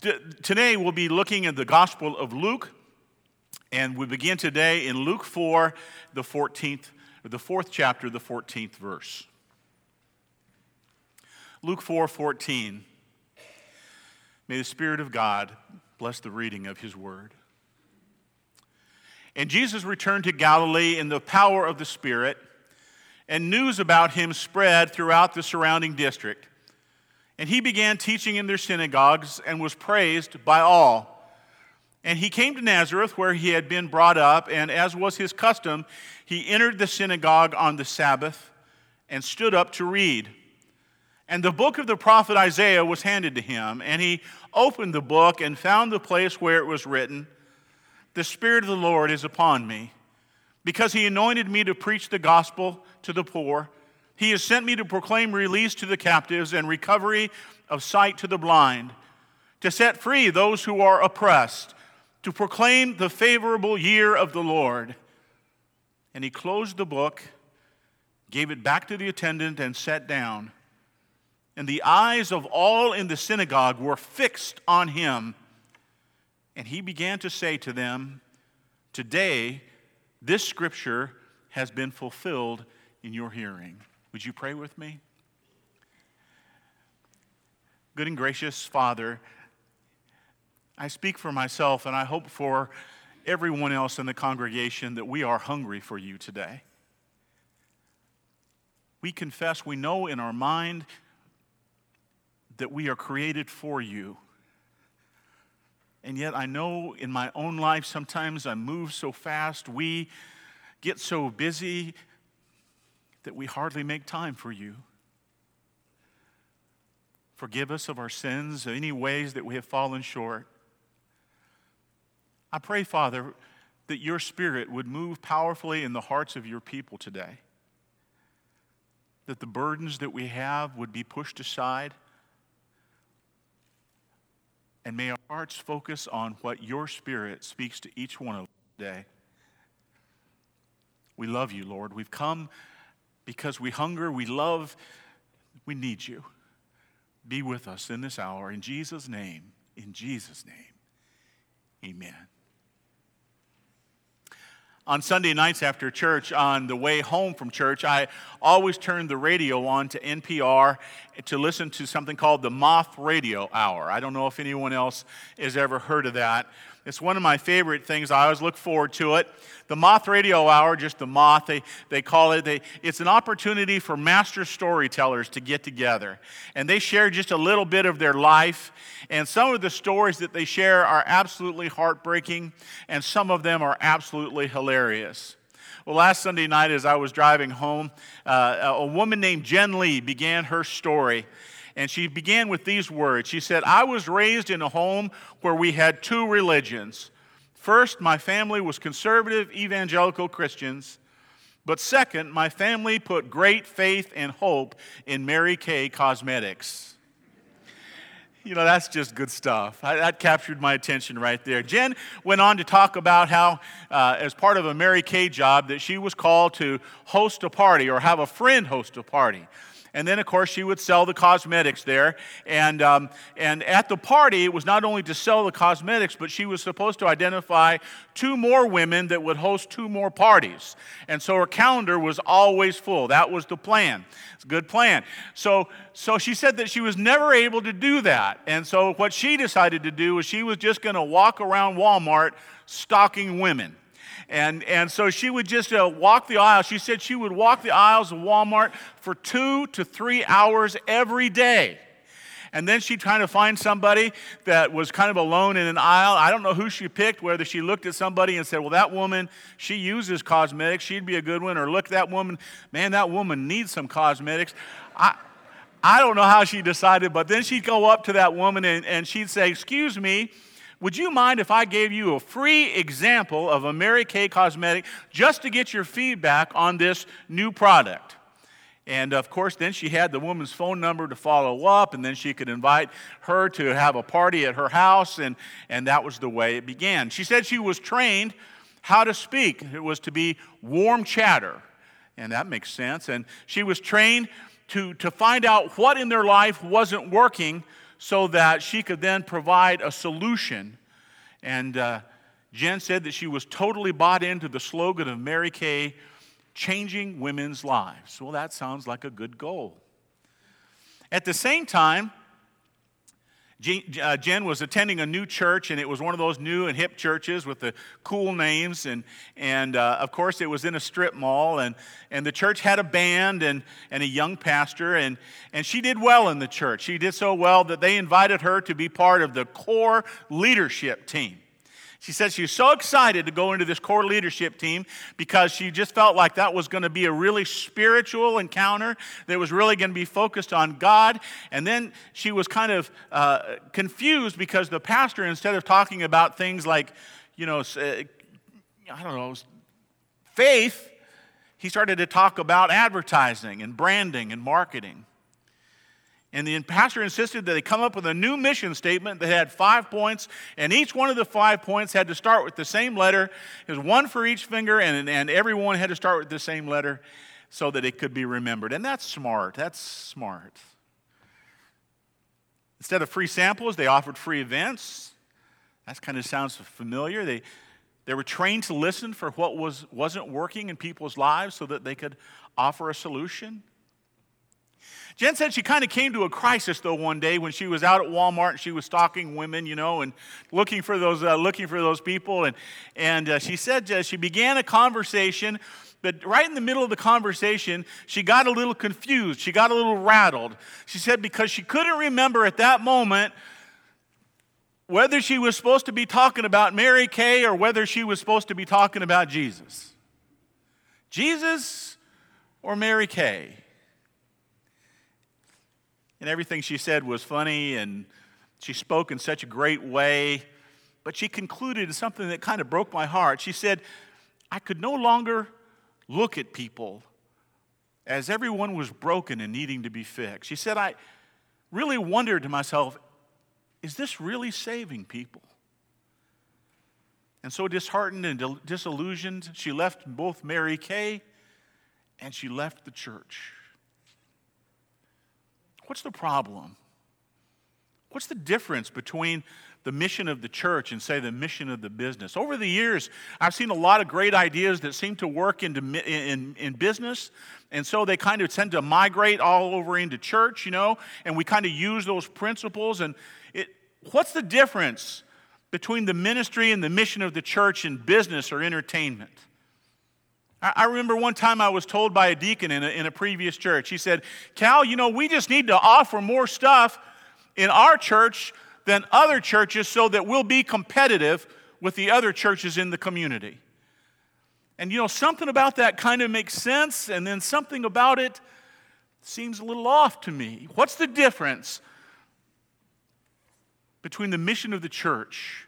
Today we'll be looking at the Gospel of Luke, and we begin today in Luke 4, the 14th, the fourth chapter, the 14th verse. Luke 4 14. May the Spirit of God bless the reading of His word. And Jesus returned to Galilee in the power of the Spirit, and news about him spread throughout the surrounding district. And he began teaching in their synagogues and was praised by all. And he came to Nazareth, where he had been brought up, and as was his custom, he entered the synagogue on the Sabbath and stood up to read. And the book of the prophet Isaiah was handed to him, and he opened the book and found the place where it was written, The Spirit of the Lord is upon me, because he anointed me to preach the gospel to the poor. He has sent me to proclaim release to the captives and recovery of sight to the blind, to set free those who are oppressed, to proclaim the favorable year of the Lord. And he closed the book, gave it back to the attendant, and sat down. And the eyes of all in the synagogue were fixed on him. And he began to say to them, Today, this scripture has been fulfilled in your hearing. Would you pray with me? Good and gracious Father, I speak for myself and I hope for everyone else in the congregation that we are hungry for you today. We confess, we know in our mind that we are created for you. And yet, I know in my own life, sometimes I move so fast, we get so busy that we hardly make time for you. Forgive us of our sins, of any ways that we have fallen short. I pray, Father, that your Spirit would move powerfully in the hearts of your people today. That the burdens that we have would be pushed aside. And may our hearts focus on what your Spirit speaks to each one of us today. We love you, Lord. We've come because we hunger, we love, we need you. Be with us in this hour. In Jesus' name, in Jesus' name, amen. On Sunday nights after church, on the way home from church, I always turn the radio on to NPR to listen to something called the Moth Radio Hour. I don't know if anyone else has ever heard of that. It's one of my favorite things. I always look forward to it. The Moth Radio Hour, just the Moth, they, they call it. They, it's an opportunity for master storytellers to get together. And they share just a little bit of their life. And some of the stories that they share are absolutely heartbreaking, and some of them are absolutely hilarious. Well, last Sunday night, as I was driving home, uh, a woman named Jen Lee began her story. And she began with these words She said, I was raised in a home where we had two religions. First, my family was conservative evangelical Christians. But second, my family put great faith and hope in Mary Kay Cosmetics. You know, that's just good stuff. I, that captured my attention right there. Jen went on to talk about how, uh, as part of a Mary Kay job, that she was called to host a party or have a friend host a party. And then, of course, she would sell the cosmetics there. And, um, and at the party, it was not only to sell the cosmetics, but she was supposed to identify two more women that would host two more parties. And so her calendar was always full. That was the plan. It's a good plan. So, so she said that she was never able to do that. And so what she decided to do was she was just going to walk around Walmart stalking women. And, and so she would just uh, walk the aisles. She said she would walk the aisles of Walmart for two to three hours every day. And then she'd kind of find somebody that was kind of alone in an aisle. I don't know who she picked, whether she looked at somebody and said, Well, that woman, she uses cosmetics. She'd be a good one. Or look that woman, man, that woman needs some cosmetics. I, I don't know how she decided, but then she'd go up to that woman and, and she'd say, Excuse me, would you mind if I gave you a free example of a Mary Kay cosmetic just to get your feedback on this new product? And of course, then she had the woman's phone number to follow up, and then she could invite her to have a party at her house, and, and that was the way it began. She said she was trained how to speak, it was to be warm chatter, and that makes sense. And she was trained to, to find out what in their life wasn't working so that she could then provide a solution. And uh, Jen said that she was totally bought into the slogan of Mary Kay, changing women's lives. Well, that sounds like a good goal. At the same time, Jen was attending a new church, and it was one of those new and hip churches with the cool names. And, and uh, of course, it was in a strip mall, and, and the church had a band and, and a young pastor. And, and she did well in the church. She did so well that they invited her to be part of the core leadership team. She said she was so excited to go into this core leadership team because she just felt like that was going to be a really spiritual encounter that was really going to be focused on God. And then she was kind of uh, confused because the pastor, instead of talking about things like, you know, uh, I don't know, faith, he started to talk about advertising and branding and marketing. And the pastor insisted that they come up with a new mission statement that had five points, and each one of the five points had to start with the same letter. It was one for each finger, and, and everyone had to start with the same letter so that it could be remembered. And that's smart. That's smart. Instead of free samples, they offered free events. That kind of sounds familiar. They, they were trained to listen for what was, wasn't working in people's lives so that they could offer a solution. Jen said she kind of came to a crisis though one day when she was out at Walmart and she was stalking women, you know, and looking for those uh, looking for those people. And and uh, she said uh, she began a conversation. But right in the middle of the conversation, she got a little confused. She got a little rattled. She said because she couldn't remember at that moment whether she was supposed to be talking about Mary Kay or whether she was supposed to be talking about Jesus. Jesus or Mary Kay? And everything she said was funny, and she spoke in such a great way. But she concluded something that kind of broke my heart. She said, I could no longer look at people as everyone was broken and needing to be fixed. She said, I really wondered to myself, is this really saving people? And so, disheartened and disillusioned, she left both Mary Kay and she left the church. What's the problem? What's the difference between the mission of the church and, say, the mission of the business? Over the years, I've seen a lot of great ideas that seem to work into, in, in business, and so they kind of tend to migrate all over into church, you know, and we kind of use those principles. And it, what's the difference between the ministry and the mission of the church in business or entertainment? I remember one time I was told by a deacon in a, in a previous church, he said, Cal, you know, we just need to offer more stuff in our church than other churches so that we'll be competitive with the other churches in the community. And you know, something about that kind of makes sense, and then something about it seems a little off to me. What's the difference between the mission of the church?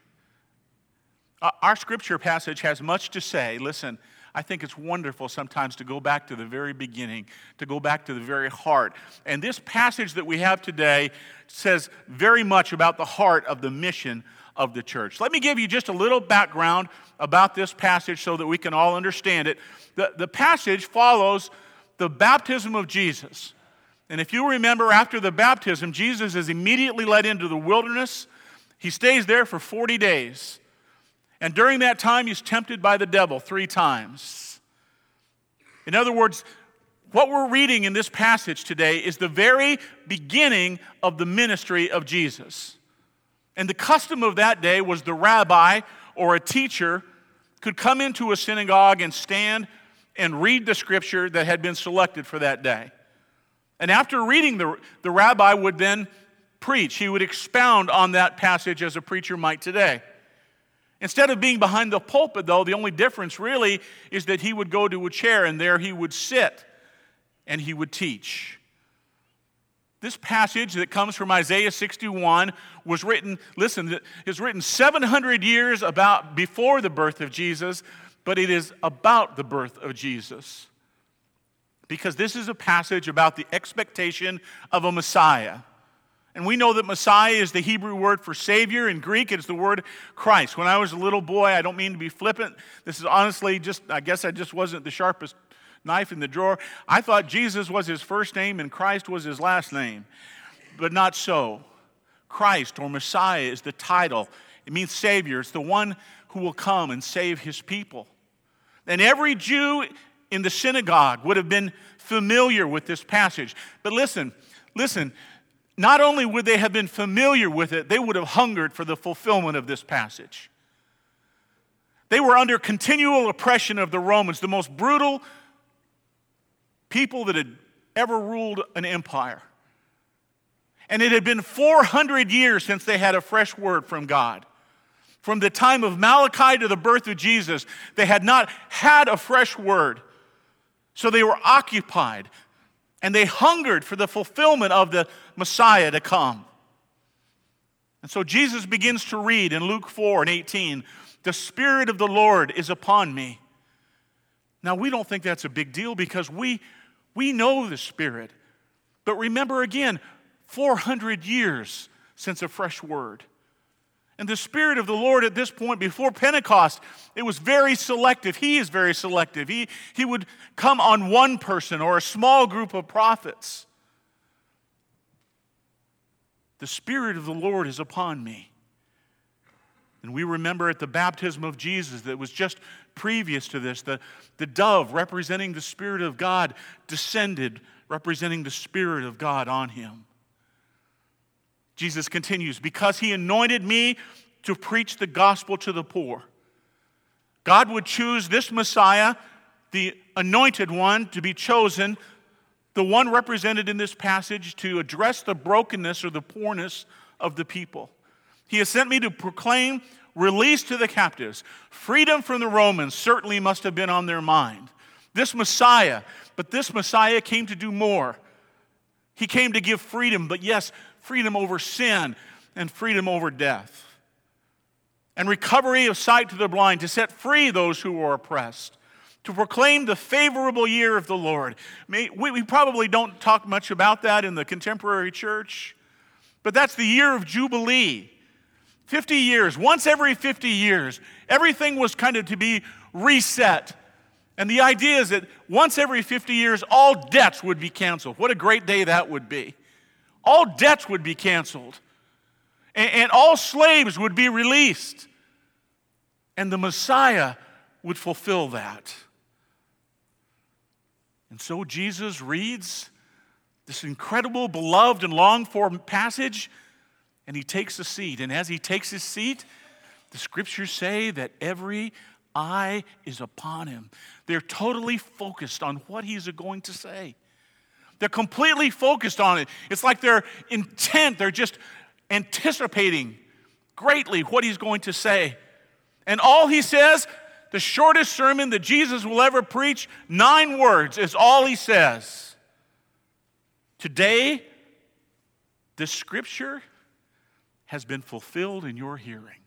Uh, our scripture passage has much to say. Listen, I think it's wonderful sometimes to go back to the very beginning, to go back to the very heart. And this passage that we have today says very much about the heart of the mission of the church. Let me give you just a little background about this passage so that we can all understand it. The, the passage follows the baptism of Jesus. And if you remember, after the baptism, Jesus is immediately led into the wilderness. He stays there for 40 days. And during that time, he's tempted by the devil three times. In other words, what we're reading in this passage today is the very beginning of the ministry of Jesus. And the custom of that day was the rabbi or a teacher could come into a synagogue and stand and read the scripture that had been selected for that day. And after reading, the, the rabbi would then preach. He would expound on that passage as a preacher might today. Instead of being behind the pulpit, though, the only difference really is that he would go to a chair and there he would sit and he would teach. This passage that comes from Isaiah 61 was written, listen, is written 700 years about before the birth of Jesus, but it is about the birth of Jesus. Because this is a passage about the expectation of a Messiah. And we know that Messiah is the Hebrew word for Savior. In Greek, it's the word Christ. When I was a little boy, I don't mean to be flippant. This is honestly just, I guess I just wasn't the sharpest knife in the drawer. I thought Jesus was his first name and Christ was his last name, but not so. Christ or Messiah is the title. It means Savior. It's the one who will come and save his people. And every Jew in the synagogue would have been familiar with this passage. But listen, listen, not only would they have been familiar with it, they would have hungered for the fulfillment of this passage. They were under continual oppression of the Romans, the most brutal people that had ever ruled an empire. And it had been 400 years since they had a fresh word from God. From the time of Malachi to the birth of Jesus, they had not had a fresh word. So they were occupied and they hungered for the fulfillment of the Messiah to come. And so Jesus begins to read in Luke 4 and 18 The Spirit of the Lord is upon me. Now, we don't think that's a big deal because we, we know the Spirit. But remember again, 400 years since a fresh word. And the Spirit of the Lord at this point, before Pentecost, it was very selective. He is very selective. He, he would come on one person or a small group of prophets. The Spirit of the Lord is upon me. And we remember at the baptism of Jesus that was just previous to this, the, the dove representing the Spirit of God descended, representing the Spirit of God on him. Jesus continues, because he anointed me to preach the gospel to the poor. God would choose this Messiah, the anointed one, to be chosen, the one represented in this passage, to address the brokenness or the poorness of the people. He has sent me to proclaim release to the captives. Freedom from the Romans certainly must have been on their mind. This Messiah, but this Messiah came to do more. He came to give freedom, but yes, freedom over sin and freedom over death. And recovery of sight to the blind, to set free those who are oppressed, to proclaim the favorable year of the Lord. We probably don't talk much about that in the contemporary church, but that's the year of Jubilee. 50 years, once every 50 years, everything was kind of to be reset. And the idea is that once every 50 years, all debts would be canceled. What a great day that would be all debts would be canceled, and, and all slaves would be released, and the Messiah would fulfill that. And so Jesus reads this incredible, beloved, and longed for passage, and he takes a seat. And as he takes his seat, the scriptures say that every eye is upon him. They're totally focused on what he's going to say. They're completely focused on it. It's like they're intent, they're just anticipating greatly what he's going to say. And all he says, the shortest sermon that Jesus will ever preach, nine words is all he says. Today, the scripture has been fulfilled in your hearing.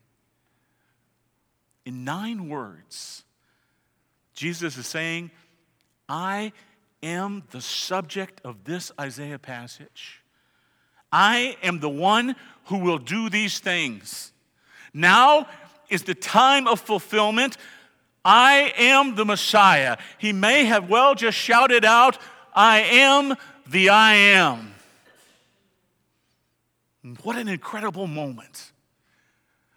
In nine words, Jesus is saying, I am the subject of this Isaiah passage. I am the one who will do these things. Now is the time of fulfillment. I am the Messiah. He may have well just shouted out, I am the I am. What an incredible moment.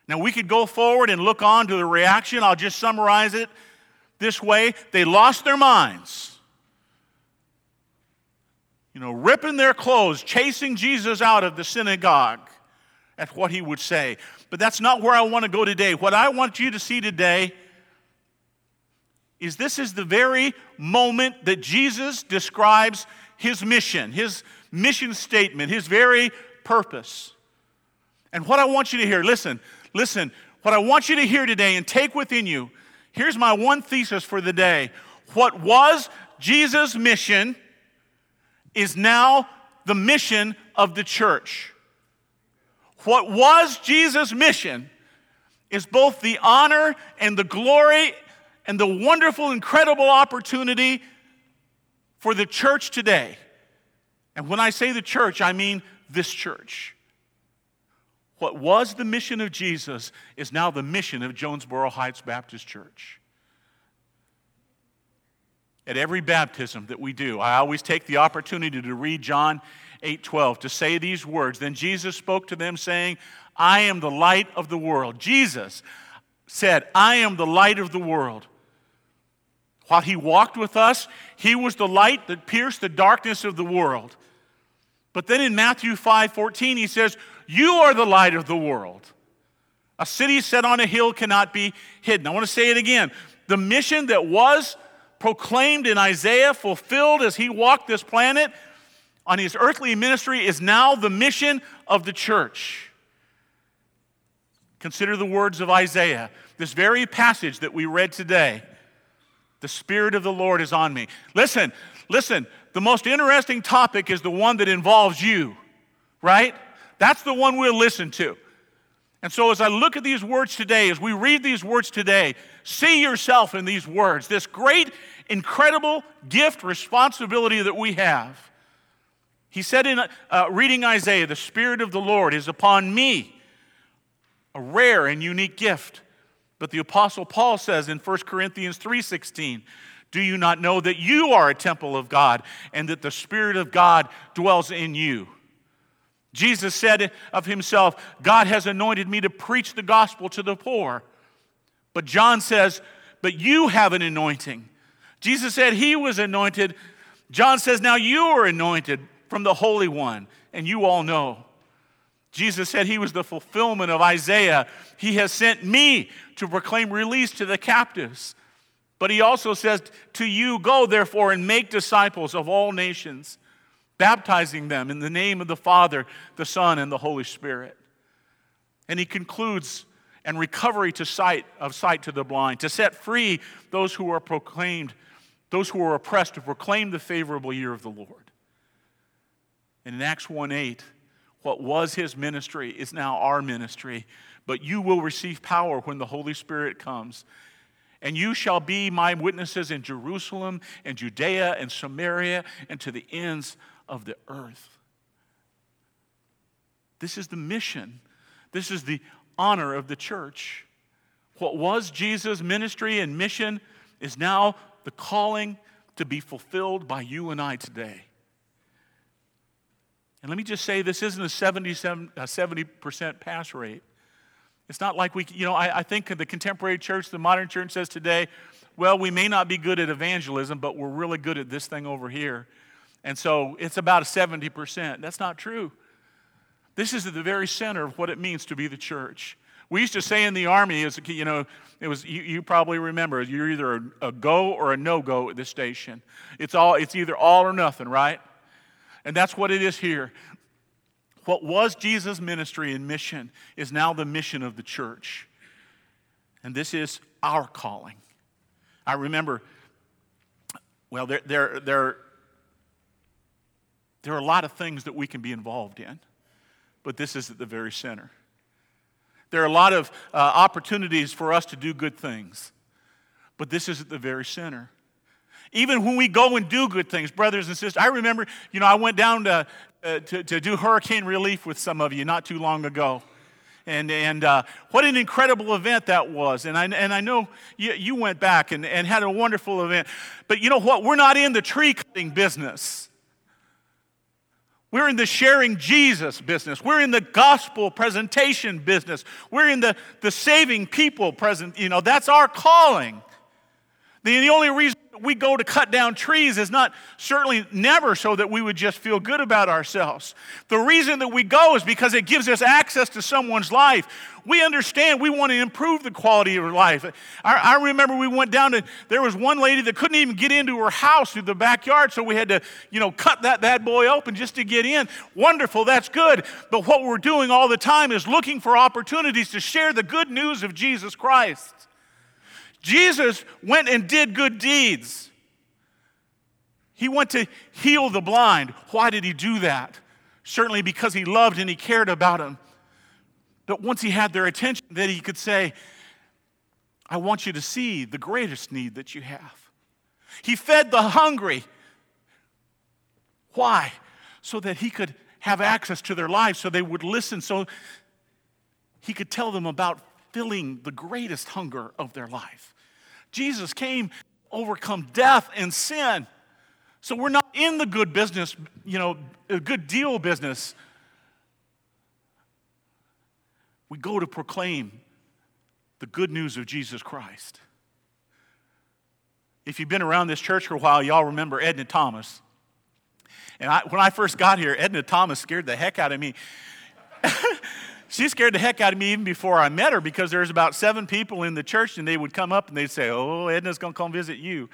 Now, we could go forward and look on to the reaction. I'll just summarize it this way they lost their minds you know, ripping their clothes, chasing Jesus out of the synagogue at what he would say. But that's not where I want to go today. What I want you to see today is this is the very moment that Jesus describes his mission, his mission statement, his very purpose. And what I want you to hear, listen, listen, what I want you to hear today and take within you, here's my one thesis for the day. What was Jesus' mission? is now the mission of the church. What was Jesus' mission is both the honor and the glory and the wonderful, incredible opportunity for the church today. And when I say the church, I mean this church. What was the mission of Jesus is now the mission of Jonesboro Heights Baptist Church at every baptism that we do, I always take the opportunity to read John 8:12 to say these words. Then Jesus spoke to them saying, "I am the light of the world." Jesus said, "I am the light of the world." While he walked with us, he was the light that pierced the darkness of the world. But then in Matthew 5:14 he says, "You are the light of the world." A city set on a hill cannot be hidden. I want to say it again. The mission that was proclaimed in Isaiah, fulfilled as he walked this planet on his earthly ministry, is now the mission of the church. Consider the words of Isaiah, this very passage that we read today. The Spirit of the Lord is on me. Listen, listen, the most interesting topic is the one that involves you, right? That's the one we'll listen to. And so, as I look at these words today, as we read these words today, see yourself in these words, this great, incredible gift, responsibility that we have. He said in uh, reading Isaiah, The Spirit of the Lord is upon me, a rare and unique gift. But the Apostle Paul says in 1 Corinthians 3:16, Do you not know that you are a temple of God and that the Spirit of God dwells in you? Jesus said of himself, God has anointed me to preach the gospel to the poor. But John says, But you have an anointing. Jesus said he was anointed. John says, Now you are anointed from the Holy One, and you all know. Jesus said he was the fulfillment of Isaiah. He has sent me to proclaim release to the captives. But he also says, To you, go therefore and make disciples of all nations baptizing them in the name of the Father, the Son, and the Holy Spirit. And he concludes, and recovery to sight of sight to the blind, to set free those who are proclaimed, those who are oppressed, to proclaim the favorable year of the Lord. And in Acts 1 8, what was his ministry is now our ministry. But you will receive power when the Holy Spirit comes. And you shall be my witnesses in Jerusalem and Judea and Samaria and to the ends of the earth. This is the mission. This is the honor of the church. What was Jesus' ministry and mission is now the calling to be fulfilled by you and I today. And let me just say this isn't a 77, a 70% pass rate. It's not like we, you know, I, I think the contemporary church, the modern church says today, well, we may not be good at evangelism, but we're really good at this thing over here. And so it's about a 70%. That's not true. This is at the very center of what it means to be the church. We used to say in the army, as you know, it was you, you probably remember, you're either a, a go or a no-go at this station. It's all it's either all or nothing, right? And that's what it is here. What was Jesus' ministry and mission is now the mission of the church. And this is our calling. I remember, well, there, there, there there are a lot of things that we can be involved in, but this is at the very center. There are a lot of uh, opportunities for us to do good things, but this is at the very center. Even when we go and do good things, brothers and sisters, I remember, you know, I went down to, uh, to, to, do hurricane relief with some of you not too long ago. And, and uh, what an incredible event that was. And I, and I know you, you went back and, and had a wonderful event. But you know what? We're not in the tree cutting business. We're in the sharing Jesus business. We're in the gospel presentation business. We're in the, the saving people present. You know, that's our calling. The, the only reason we go to cut down trees is not certainly never so that we would just feel good about ourselves. The reason that we go is because it gives us access to someone's life. We understand we want to improve the quality of life. I, I remember we went down to, there was one lady that couldn't even get into her house through the backyard, so we had to, you know, cut that bad boy open just to get in. Wonderful, that's good. But what we're doing all the time is looking for opportunities to share the good news of Jesus Christ. Jesus went and did good deeds. He went to heal the blind. Why did he do that? Certainly because he loved and he cared about them. But once he had their attention, then he could say, I want you to see the greatest need that you have. He fed the hungry. Why? So that he could have access to their lives, so they would listen, so he could tell them about filling the greatest hunger of their life. Jesus came overcome death and sin So we're not in the good business, you know, good deal business. We go to proclaim the good news of Jesus Christ. If you've been around this church for a while, y'all remember Edna Thomas. And I, when I first got here, Edna Thomas scared the heck out of me. she scared the heck out of me even before I met her because there was about seven people in the church and they would come up and they'd say, Oh, Edna's going to come visit you.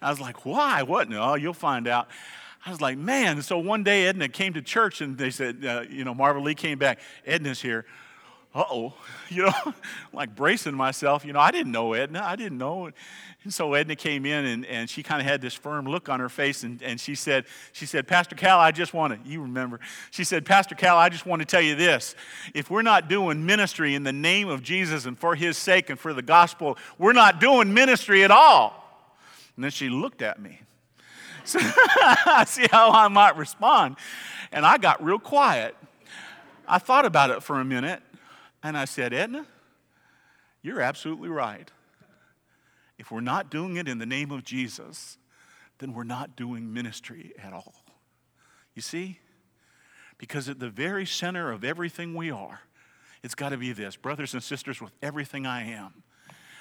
I was like, Why? What? No, you'll find out. I was like, Man. So one day Edna came to church and they said, uh, You know, Marva Lee came back. Edna's here oh, you know, like bracing myself. You know, I didn't know Edna. I didn't know. And so Edna came in and, and she kind of had this firm look on her face and, and she said, she said, Pastor Cal, I just want to, you remember, she said, Pastor Cal, I just want to tell you this. If we're not doing ministry in the name of Jesus and for his sake and for the gospel, we're not doing ministry at all. And then she looked at me. So I see how I might respond. And I got real quiet. I thought about it for a minute and I said, Edna, you're absolutely right. If we're not doing it in the name of Jesus, then we're not doing ministry at all. You see? Because at the very center of everything we are, it's got to be this. Brothers and sisters, with everything I am,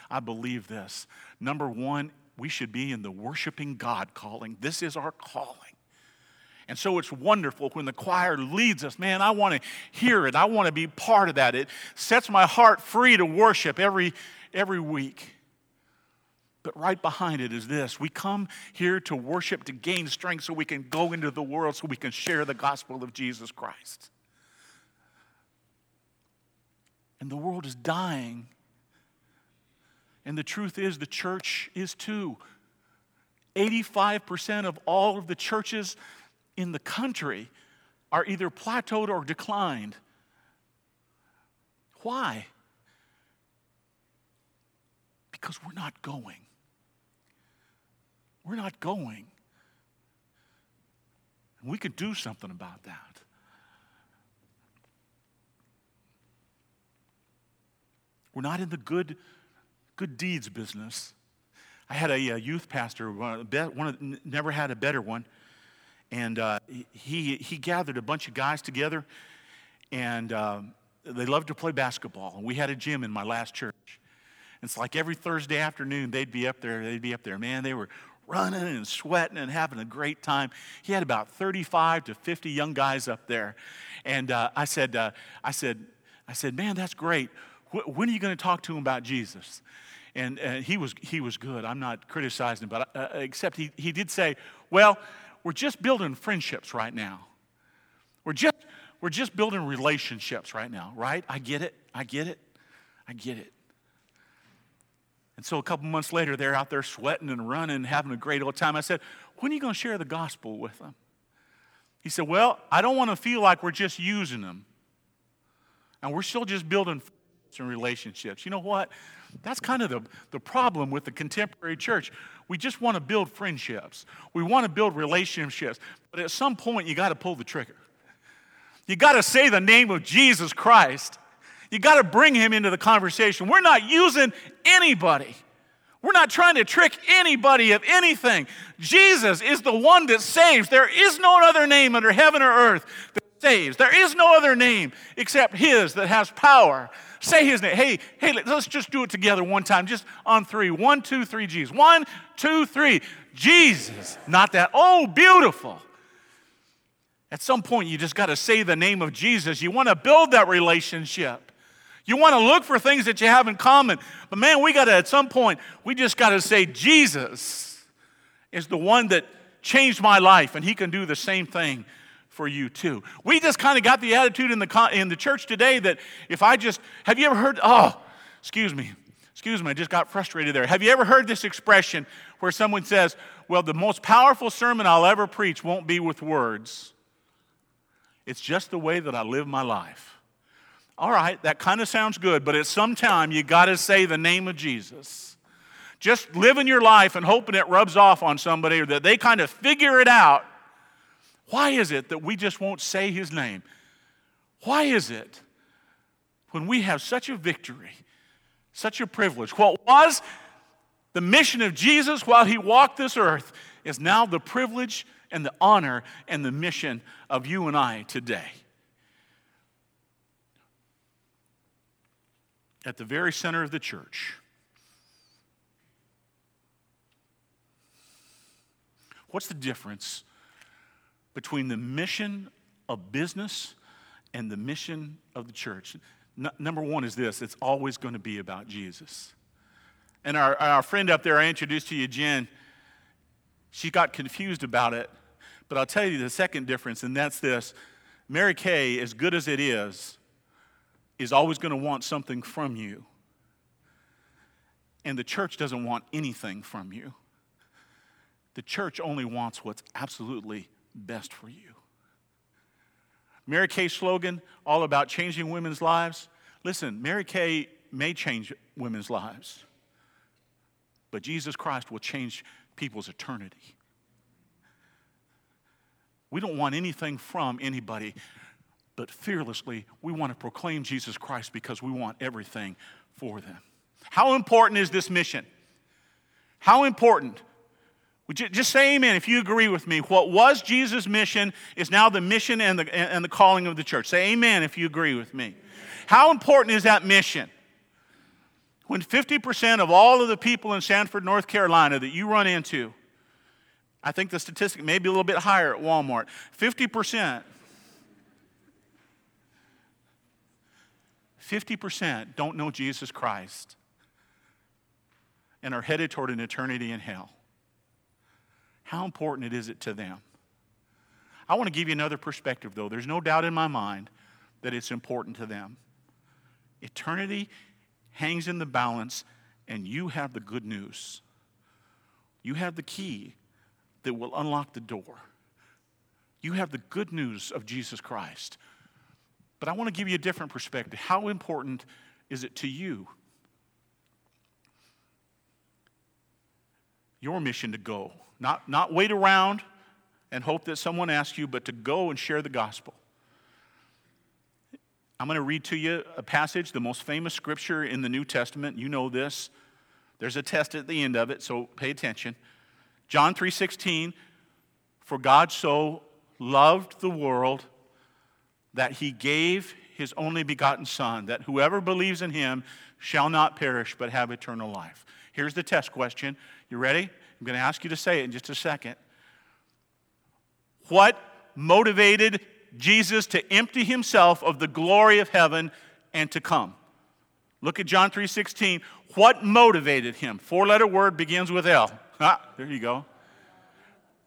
I believe this. Number one, we should be in the worshiping God calling. This is our calling. And so it's wonderful when the choir leads us. Man, I want to hear it. I want to be part of that. It sets my heart free to worship every, every week. But right behind it is this we come here to worship to gain strength so we can go into the world, so we can share the gospel of Jesus Christ. And the world is dying. And the truth is, the church is too. 85% of all of the churches in the country are either plateaued or declined. Why? Because we're not going. We're not going. And we could do something about that. We're not in the good, good deeds business. I had a, a youth pastor, one of, never had a better one and uh, he, he gathered a bunch of guys together, and uh, they loved to play basketball. And we had a gym in my last church. It's like every Thursday afternoon, they'd be up there, they'd be up there. Man, they were running and sweating and having a great time. He had about 35 to 50 young guys up there. And uh, I said, uh, I said, I said, man, that's great. when are you going to talk to him about Jesus? And uh, he, was, he was good. I'm not criticizing him, but uh, except he, he did say, well, we're just building friendships right now. We're just, we're just building relationships right now, right? I get it. I get it. I get it. And so a couple months later, they're out there sweating and running, having a great old time. I said, When are you going to share the gospel with them? He said, Well, I don't want to feel like we're just using them. And we're still just building friendships and relationships. You know what? That's kind of the, the problem with the contemporary church. We just want to build friendships, we want to build relationships, but at some point, you got to pull the trigger. You got to say the name of Jesus Christ. You got to bring him into the conversation. We're not using anybody. We're not trying to trick anybody of anything. Jesus is the one that saves. There is no other name under heaven or earth that saves. There is no other name except his that has power Say his name. Hey, hey, let's just do it together one time, just on three. One, two, three, Jesus. One, two, three. Jesus. Not that. Oh, beautiful. At some point, you just got to say the name of Jesus. You want to build that relationship. You want to look for things that you have in common. But man, we got to, at some point, we just got to say, Jesus is the one that changed my life, and he can do the same thing for you too. We just kind of got the attitude in the, in the church today that if I just, have you ever heard, oh, excuse me, excuse me, I just got frustrated there. Have you ever heard this expression where someone says, well, the most powerful sermon I'll ever preach won't be with words, it's just the way that I live my life. All right, that kind of sounds good, but at some time you got to say the name of Jesus. Just living your life and hoping it rubs off on somebody or that they kind of figure it out why is it that we just won't say his name? Why is it when we have such a victory, such a privilege? What was the mission of Jesus while he walked this earth is now the privilege and the honor and the mission of you and I today. At the very center of the church, what's the difference between the mission of business and the mission of the church? Number one is this it's always going to be about Jesus. And our, our friend up there I introduced to you, Jen, she got confused about it. But I'll tell you the second difference, and that's this Mary Kay, as good as it is, is always going to want something from you. And the church doesn't want anything from you. The church only wants what's absolutely best for you. Mary Kay's slogan, all about changing women's lives. Listen, Mary Kay may change women's lives, but Jesus Christ will change people's eternity. We don't want anything from anybody, but fearlessly, we want to proclaim Jesus Christ because we want everything for them. How important is this mission? How important? Just say amen if you agree with me. What was Jesus' mission is now the mission and the, and the calling of the church. Say amen if you agree with me. How important is that mission? When 50% of all of the people in Sanford, North Carolina that you run into, I think the statistic may be a little bit higher at Walmart, 50%. 50% don't know Jesus Christ and are headed toward an eternity in hell. How important is it to them? I want to give you another perspective, though. There's no doubt in my mind that it's important to them. Eternity hangs in the balance, and you have the good news. You have the key that will unlock the door. You have the good news of Jesus Christ. But I want to give you a different perspective. How important is it to you? Your mission to go not, not wait around and hope that someone asks you, but to go and share the gospel. I'm going to read to you a passage, the most famous scripture in the New Testament. You know this. There's a test at the end of it, so pay attention. John 3:16 For God so loved the world that he gave his only begotten son that whoever believes in him shall not perish but have eternal life. Here's the test question. You ready? I'm going to ask you to say it in just a second. What motivated Jesus to empty himself of the glory of heaven and to come? Look at John 3:16. What motivated him? Four-letter word begins with L. Ah, there you go.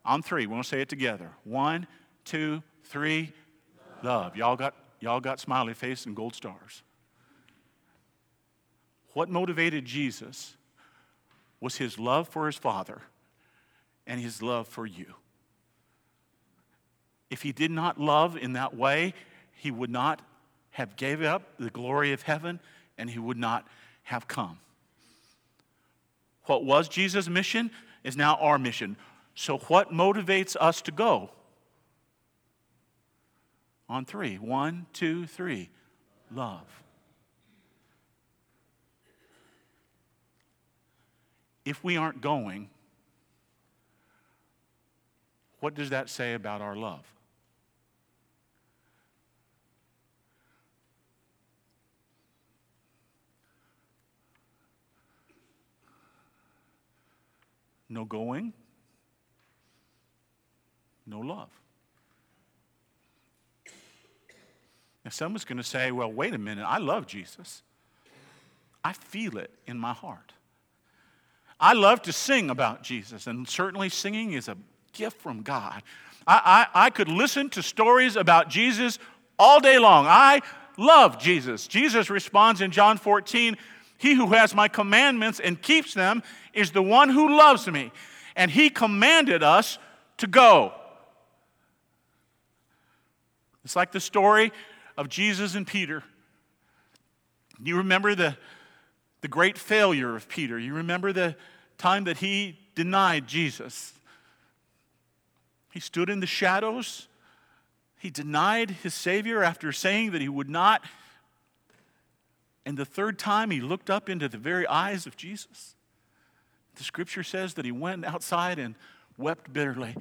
On three, we want to say it together. One, two, three. Love. Y'all got y'all got smiley face and gold stars. What motivated Jesus was his love for his Father and his love for you. If he did not love in that way, he would not have gave up the glory of heaven and he would not have come. What was Jesus' mission is now our mission. So, what motivates us to go? On three. One, two, three. Love. If we aren't going, what does that say about our love? No going, no love. Now, someone's going to say, well, wait a minute, I love Jesus. I feel it in my heart. I love to sing about Jesus, and certainly singing is a gift from God. I, I, I could listen to stories about Jesus all day long. I love Jesus. Jesus responds in John 14 He who has my commandments and keeps them is the one who loves me. And he commanded us to go. It's like the story of Jesus and Peter. You remember the, the great failure of Peter. You remember the time that he denied Jesus. He stood in the shadows. He denied his Savior after saying that he would not. And the third time, he looked up into the very eyes of Jesus. The scripture says that he went outside and wept bitterly.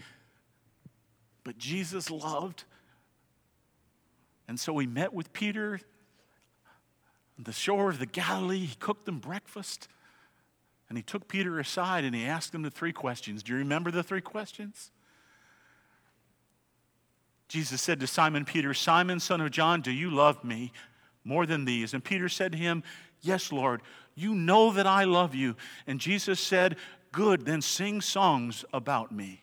But Jesus loved. And so he met with Peter on the shore of the Galilee. He cooked them breakfast. And he took Peter aside and he asked him the three questions. Do you remember the three questions? Jesus said to Simon Peter, Simon, son of John, do you love me more than these? And Peter said to him, Yes, Lord, you know that I love you. And Jesus said, Good, then sing songs about me.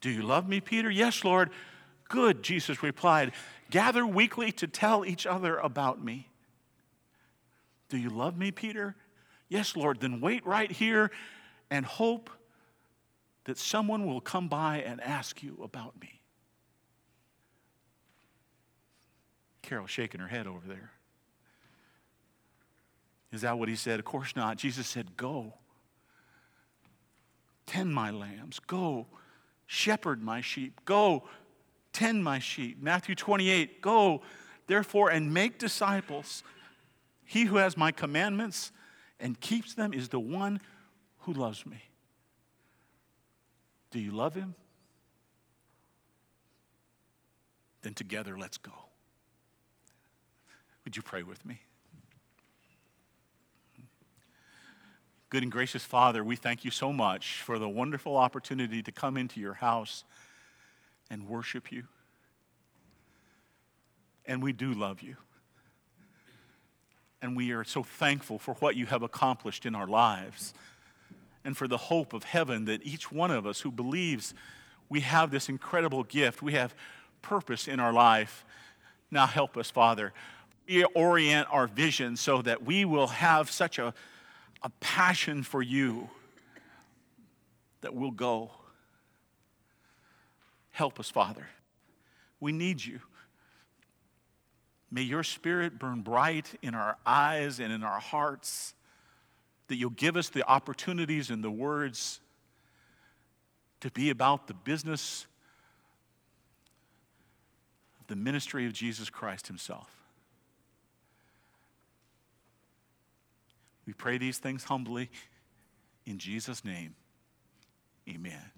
Do you love me, Peter? Yes, Lord. Good, Jesus replied. Gather weekly to tell each other about me. Do you love me, Peter? Yes, Lord. Then wait right here and hope that someone will come by and ask you about me. Carol shaking her head over there. Is that what he said? Of course not. Jesus said, Go. Tend my lambs. Go. Shepherd my sheep. Go. Tend my sheep. Matthew 28. Go, therefore, and make disciples. He who has my commandments and keeps them is the one who loves me. Do you love him? Then together, let's go. Would you pray with me? Good and gracious Father, we thank you so much for the wonderful opportunity to come into your house and worship you. And we do love you. And we are so thankful for what you have accomplished in our lives and for the hope of heaven that each one of us who believes we have this incredible gift, we have purpose in our life. Now help us, Father reorient our vision so that we will have such a, a passion for you that we'll go. Help us, Father. We need you. May your spirit burn bright in our eyes and in our hearts, that you'll give us the opportunities and the words to be about the business of the ministry of Jesus Christ Himself. We pray these things humbly in Jesus' name. Amen.